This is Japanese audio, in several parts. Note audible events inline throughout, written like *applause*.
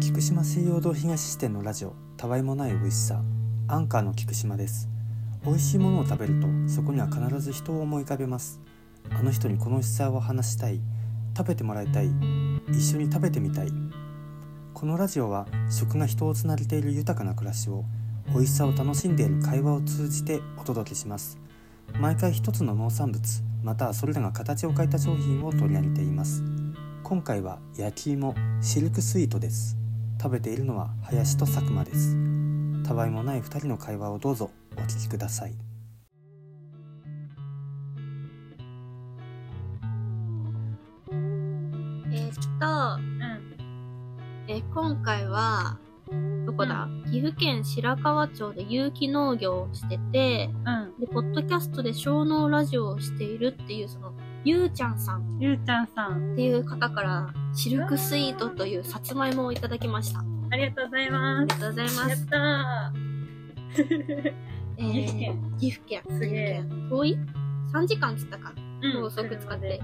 菊島西洋堂東支店のラジオたわいもない美味しさアンカーの菊島です。美味しいものを食べるとそこには必ず人を思い浮かべます。あの人にこの美味しさを話したい食べてもらいたい一緒に食べてみたい。このラジオは食が人をつなげている豊かな暮らしを美味しさを楽しんでいる会話を通じてお届けします。毎回一つの農産物またはそれらが形を変えた商品を取り上げています。今回は焼き芋シルクスイートです。食べているのは林と佐久間です。たわいもない二人の会話をどうぞお聞きください。えーっと、うん。えー今回は、どこだ、岐阜県白川町で有機農業をしてて、うん。で、ポッドキャストで小農ラジオをしているっていう、その、ゆうちゃんさんゆうちゃんさん、っていう方から、シルクスイートというさつまいもをいただきました。あありがとうございまりがとうございす。やっます。た *laughs* えー岐阜県。岐阜県。すげえ遠い ?3 時間つったか。ー。高速使って。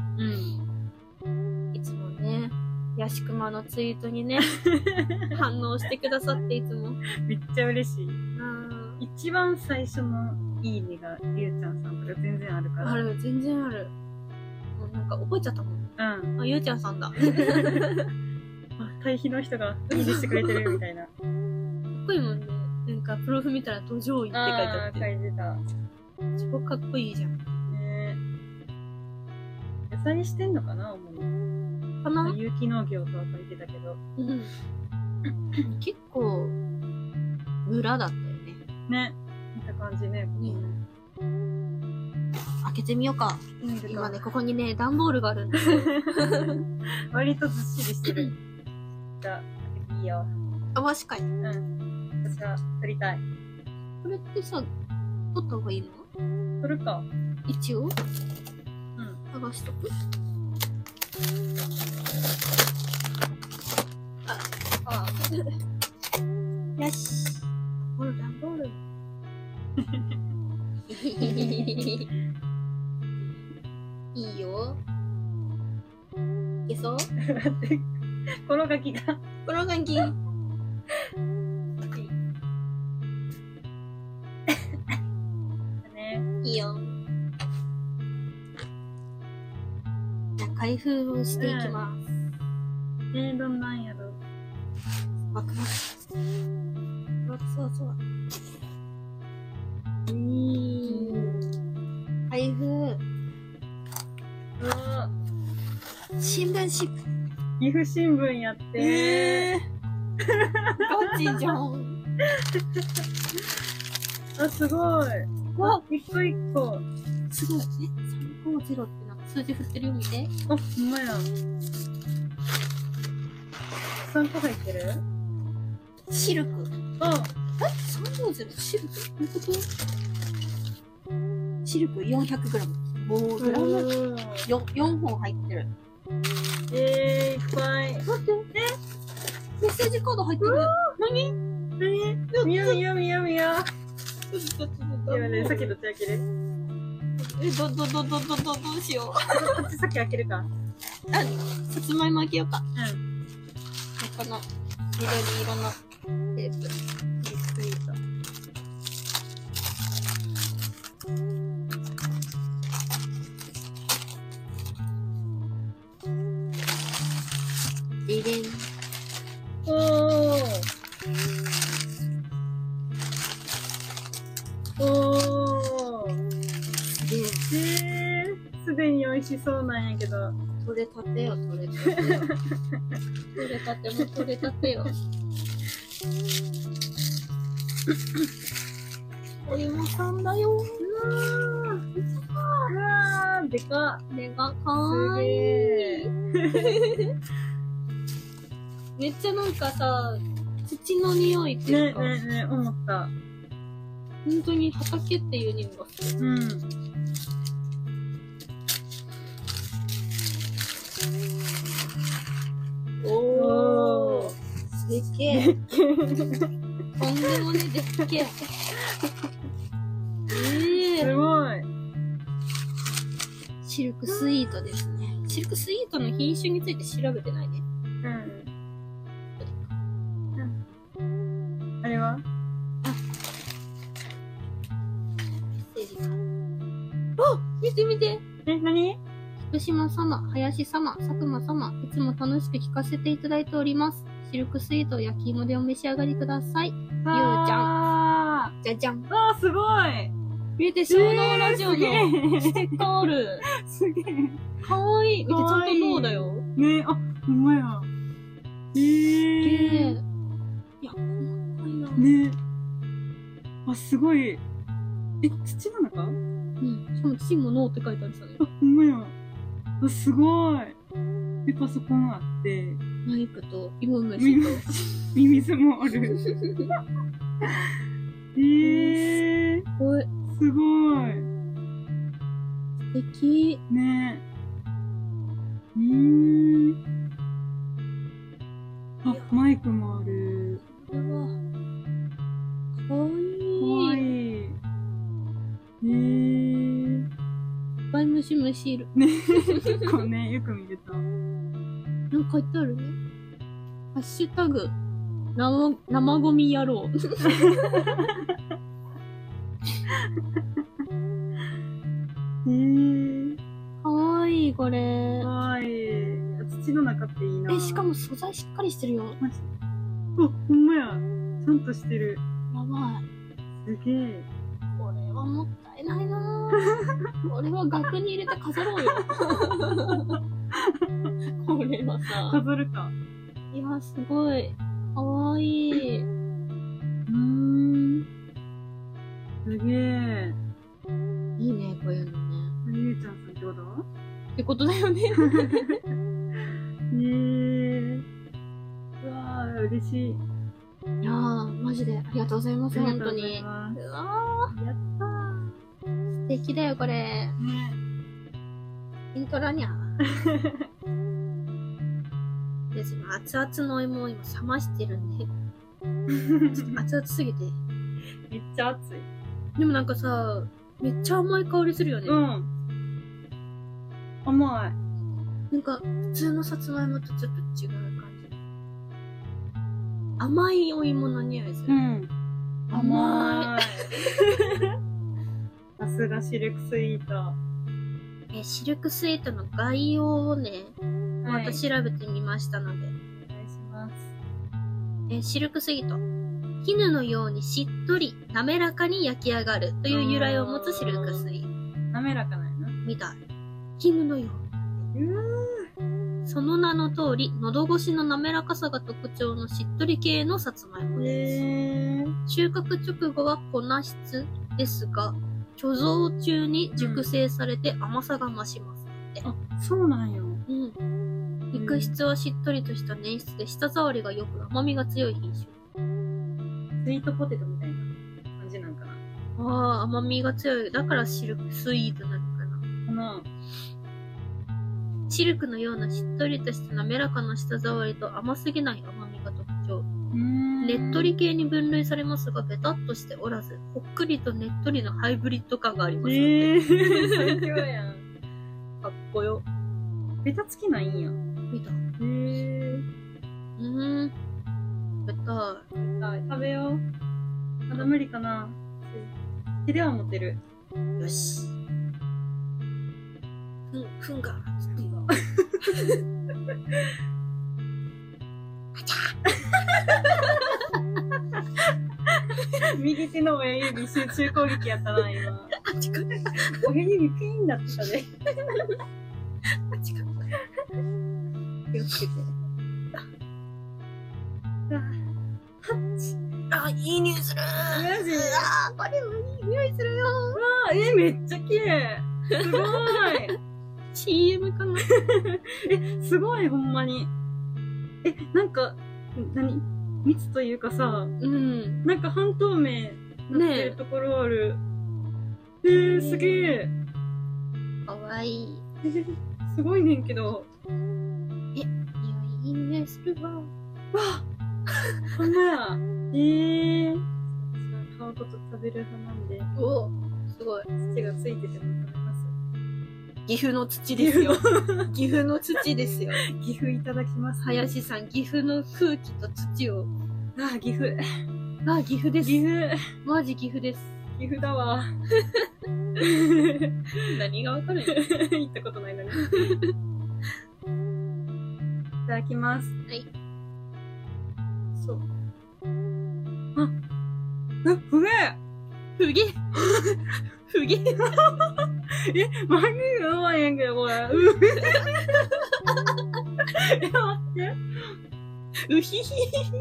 うん。いつもね、ヤシクマのツイートにね、*laughs* 反応してくださっていつも。めっちゃ嬉しい。あー一番最初のいいねがゆうちゃんさんとか全然あるから。ある、全然ある。なんか覚えちゃったもん。うん。あ、ゆうちゃんさんだ。かっあ、対比の人がいいねしてくれてるみたいな。こいいもんね。なんか、プロフ見たら途上位って書いてあっあー書て。いてた。超かっこいいじゃん。ね野菜してんのかな主に。かな？有機農業とは書いてたけど。うん。結構、村だったよね。ね。見た感じね。ね開けてみようか。今ね、ここにね、段ボールがあるんですよ。*laughs* 割とずっしりしてる。じゃあ、いいよ。あ、マジかい。うん。私は撮りたい。これってさ、取った方がいいの？撮るか。一応？うん。剥がしとくあ *laughs* よし。この段ボール。*laughs* *laughs* このガキが。この感じ。ね。*laughs* いいよ。じゃあ開封をしていきます。えー、どんなんやろ。ワクワク。ワクそうそう。うーん。新聞紙。岐阜新聞やって。ガチじゃん。あ、すごい。わ、一個一個。すごい。え、350ってなんか数字振ってるよ見て。あ、ほんまや。3個入ってる？シルク。あ、え ?350 シルク？どういうこと？シルク 400g。おー、グラムうん。4, 4本入ってる。えー、いっぱい。待って。えメッセージカード入ってる。何？何？みやみやみやみや。今ね、さっきどっち開けるえ、ど、ど、ど、ど、ど、ど、どうしよう。こっちさっき開けるか。あ、さつまいも開けようか。うん。この緑色のテープ。美味しそうなんやけど。取れたてよ、取れたてよ。取れたても取れたてよ。*laughs* お芋さんだよ。うわー。うわー、でかっ。目がかすわいげい。めっちゃなんかさ、土の匂いっていねうか、ねね思った。本当に畑っていう匂いがする。うん。けえ。とんでもねでっけえ。ええすごい。シルクスイートですね。シルクスイートの品種について調べてないね。うん。あれは？あ。あ見て見てえ、福島、林様、佐久間様、いつも楽しく聞かせていただいております。シルクスイートを焼き芋でお召し上がりください。ゆうちゃん。じゃじゃん。あー、すごい。見て、小脳ラジオのステッカーある。すげえ。かわいい。見て、ちゃんと脳だよ。ねあ、ほんまや。えー。。いや、細かいな。ねあ、すごい。え、土の中うん。しかも、チンも脳って書いてあるさねあ、。ほんまや。あ、すごい。で、パソコンあって、マイクと、芋虫耳と。ミミズもある。*laughs* えー、おい、すごい。素敵。ねうーん。あ、マイクもある。これは、かわいい。ぱい虫虫いる。ね、*laughs* 結構ね、よく見ると。なんか書いてある？ね。ハッシュタグ、生、生ゴミ野郎。*laughs* えー。かわいい、これか。わいい。土の中っていいな。え、しかも素材しっかりしてるよ。マジあ、ほんまや。ちゃんとしてる。やばい。すげえ。これはもっないなぁ *laughs* これは額に入れて飾ろうよ。*laughs* これはさ。飾るか。いや、すごい。かわいい。うーん。すげえ。いいね、こういうのね。ゆうちゃんさんってこと？ってことだよね。へ *laughs* え。うわー、嬉しい。いやー、マジでありがとうございます、本当に。うわー、素敵だよ、これ。ー。ね。イントラにゃ。*laughs* です今、熱々のお芋を今冷ましてるんで、*laughs* ちょっと熱々すぎて。めっちゃ熱い。でもなんかさ、めっちゃ甘い香りするよね。うん。甘い。なんか、普通のさつまいもとちょっと違う感じ。甘いお芋の匂いする。ん。甘い。*laughs* さすがシルクスイート。え、シルクスイートの概要をね、またはい調べてみましたので、お願いします。えシルクスイート。絹のようにしっとり、滑らかに焼き上がるという由来を持つシルクスイート。滑らかなんやな。みたい。絹のように。うわその名の通り、喉越しの滑らかさが特徴のしっとり系のさつまいもー。です。収穫直後は粉質ですが、貯蔵中に熟成されて甘さが増します。あ、そうなんよ。うん。肉質はしっとりとした粘質で舌触りが良く甘みが強い品種。スイートポテトみたいな感じなんかな。ああ、甘みが強い。だからシルクスイートなのかな。かなシルクのようなしっとりとした滑らかな舌触りと甘すぎない甘ねっとり系に分類されますが、ベタっとしておらず、ほっくりとねっとりのハイブリッド感があります。えー、*laughs* 最強やん。かっこよ。ベタつきないんや。見た。へえ。うーん。食べたい。食べよう。まだ無理かな。手では持てる。よし。ふん、ふんが、つってよ。右手の親指集中攻撃やったな、今。あ、違う。親指ピーンだってたで。あ、違う。気をつけて。あ、いい匂いするマジ？あー、これもいい匂いするよあ、え、めっちゃ綺麗。すごい。*laughs* CM かな？*laughs* え、すごい、ほんまに。え、なんか、何？蜜というかさ、うん。なんか半透明なってるところある。えー、すげえ。かわいい。え *laughs* すごいねんけど。匂い、いい匂いするわ。わほ *laughs* んまや。えー。私は皮ごと食べる派なんで、おすごい。土がついてても食べ。岐阜の土ですよ。岐阜の土ですよ。岐阜いただきます。林さん、岐阜の空気と土を。あ、岐阜。あ、岐阜です。岐阜。マジ岐阜です。岐岐阜だわ。何がわかるんや行ったことないのに。いただきます。はい。そう。あ、え、ふげふげふげ *laughs* え、マジでうまいんやけど、これ。う *laughs* え、待って。うひひ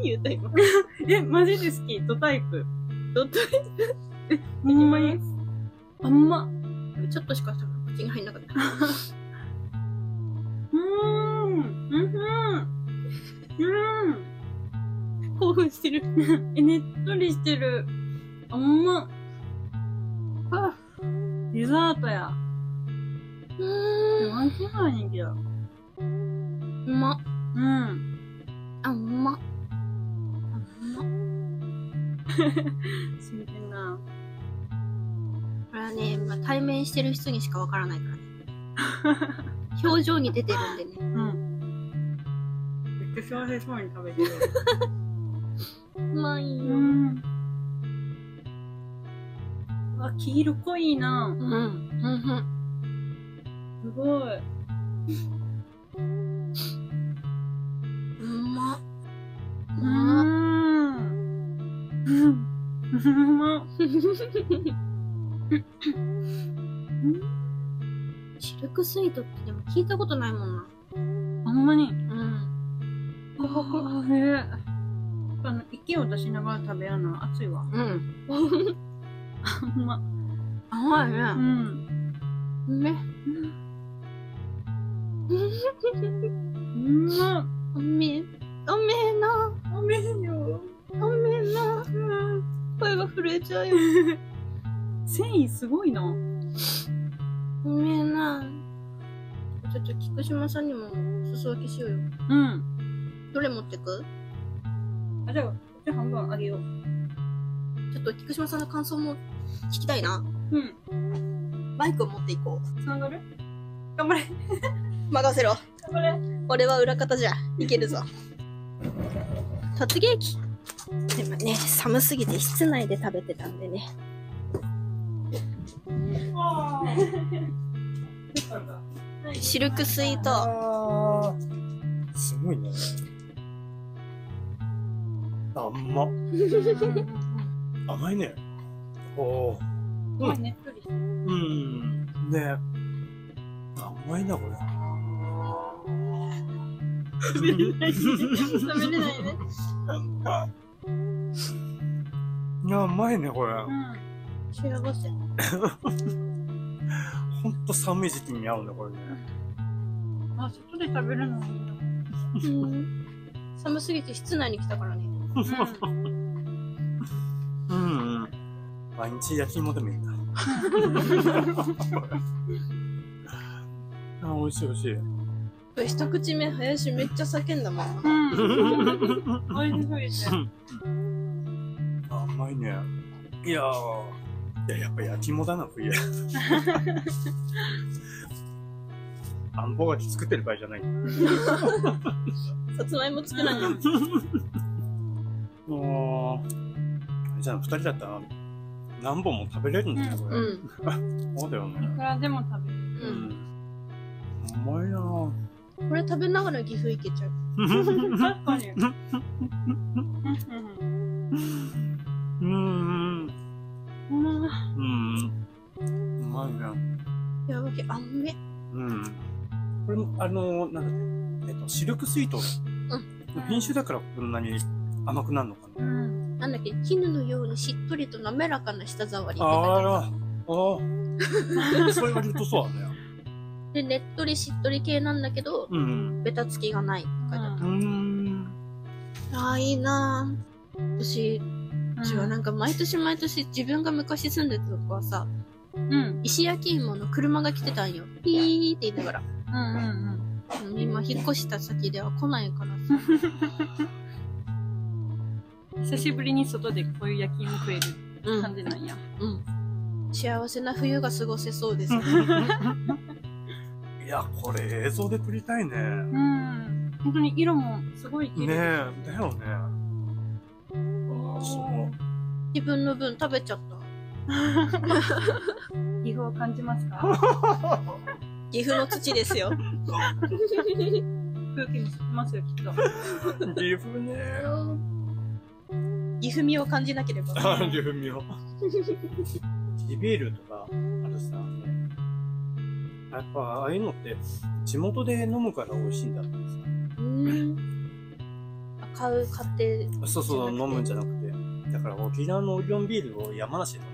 言うた今。*laughs* え、マジで好き。ドタイプ。どっとえ、ほんまに？あんま。ちょっとしか口に入んなかった。うーん。うん。うん。興奮してる。え、ねっとりしてる。あんま。あデザートや。うーん。マジないねんけど。うま。うん。あ、うま。あ、うま。*laughs* 真剣な。これはね、まあ、対面してる人にしかわからないからね。*laughs* 表情に出てるんでね。うん。めっちゃ幸せそうに食べてる。*laughs* うまいよ。ん。うわ、黄色濃いな。うん。うん。すごい。うま。ううま。ん。うん。うま。シルクスイートってでも聞いたことないもん。な。あん。まに。うん。ああ、へえ。あの、息を出しながら食べるのは熱いわ。うん。あんま。甘いね。うん。うめ。うん。ま。うめえ。うめえな。おめえよ。うめえな。声が震えちゃうよ。繊維すごいな。うめえな。ちょっと菊島さん。にもお裾分けしようよ。うん。どれ持ってくあ、じゃあ、こっち半分あげよう。ちょっと菊島さん。の感想も聞きたいな。うん。バイクを持っていこつながる？頑張れ。う。*laughs* 任せろ。頑張れ。俺は裏方じゃ。いけるぞ。*laughs* 突撃でもね、寒すぎて室内で食べてたんでね。シルクスイート。すごいね。あんま。甘いね。おー。まあねっとり。うん。ね甘いな、これ。食べれない。食べれないね。いや、甘いね、これ。うん。幸せ。*laughs* ほんと寒い時期に合うね、これね。あ、外で食べるのもいいな。*laughs* うん寒すぎて室内に来たからね。*laughs* うん。うん、うん。毎日焼き芋でもいいな。*laughs* あ、美味しい美味しい。これ一口目、林めっちゃ叫んだもん。うん。美味しそうですね。甘いね。いやー、いや、やっぱ焼き芋だな、冬。あんぼがき作ってる場合じゃない。さつまいも作らんやん。*laughs* もう、あれじゃあ二人だったら何本も食べれるんだよ、これ。うん。*laughs* そうだよね。いくらでも食べる。う。まいなぁ。これ食べながら岐阜行けちゃう。確かに。*laughs* うん。うん。うまいね。やばけ、あん。め。うん。これも、あの、なん。だっけ、えっと、シルクスイート。品種だからこん。なに甘くなるのかうな。ん。なんだっけ、絹のようにしっとりと滑らかな舌触りって書いてあら、あああ。*laughs* それるとそうだね。るで、ねっとりしっとり系なんだけど、うん。ベタつきがないって書いてあっうーん。た。ああ、いいなぁ。私、うちはなんか毎年毎年自分が昔住んでたとこはさ、うん。石焼き芋の車が来てたんよ。ピーって言いながら。うんうんうん今引っ越した先では来ないからさ。*laughs* うん。久しぶりに外でこういう焼き芋食えるうん。感じなんや。うん。幸せな冬が過ごせそうです。*laughs* いや、これ映像で撮りたいね。うん。本当に色もすごい綺ねえ、麗。だよね。ああ、そう。自分の分食べちゃった。*laughs* 岐阜を感じますか？*laughs* 岐阜の土ですよ。空気も吸ってますよ、きっと。岐阜ね岐阜味を感じなければ。あ岐阜見よ地ビールとかあるさやっぱああいうのって地元で飲むから美味しいんだってさうん。あ買う、買って。そうそう、飲むんじゃなくて。だから沖縄のオリオンビールを山梨で飲ん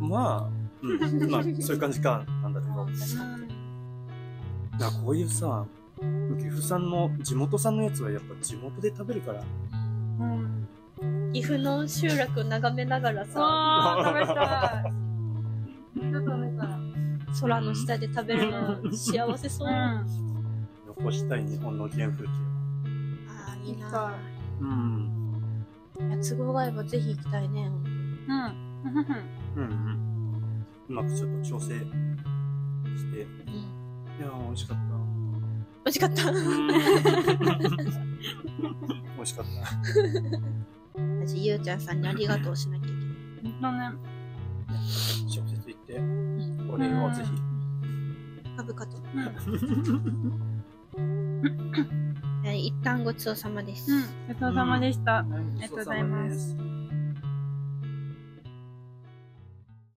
でる。まあ、うん、まあ、*laughs* そういう感じか、なんだけど。だからこういうさ、岐阜産の、地元産のやつはやっぱ地元で食べるから。うん。岐阜の集落を眺めながらさ、あー、食べたい。空の下で食べるの *laughs* 幸せそう。あ残したい日本の原風景。あ、いい行きな。うん。いや都合が合えばぜひ行きたいね。うん。うんうん。うまくちょっと調整して。いうん。やー、美味しかった。美味しかった。*laughs* 美味しかった。私、ゆうちゃんさんにありがとうしなきゃいけない。ね。直接行って、お礼をぜひ。株価と。うん。*laughs* はい、一旦ごちそうさまです。うん。ごちそうさまでした。ありがとうございます。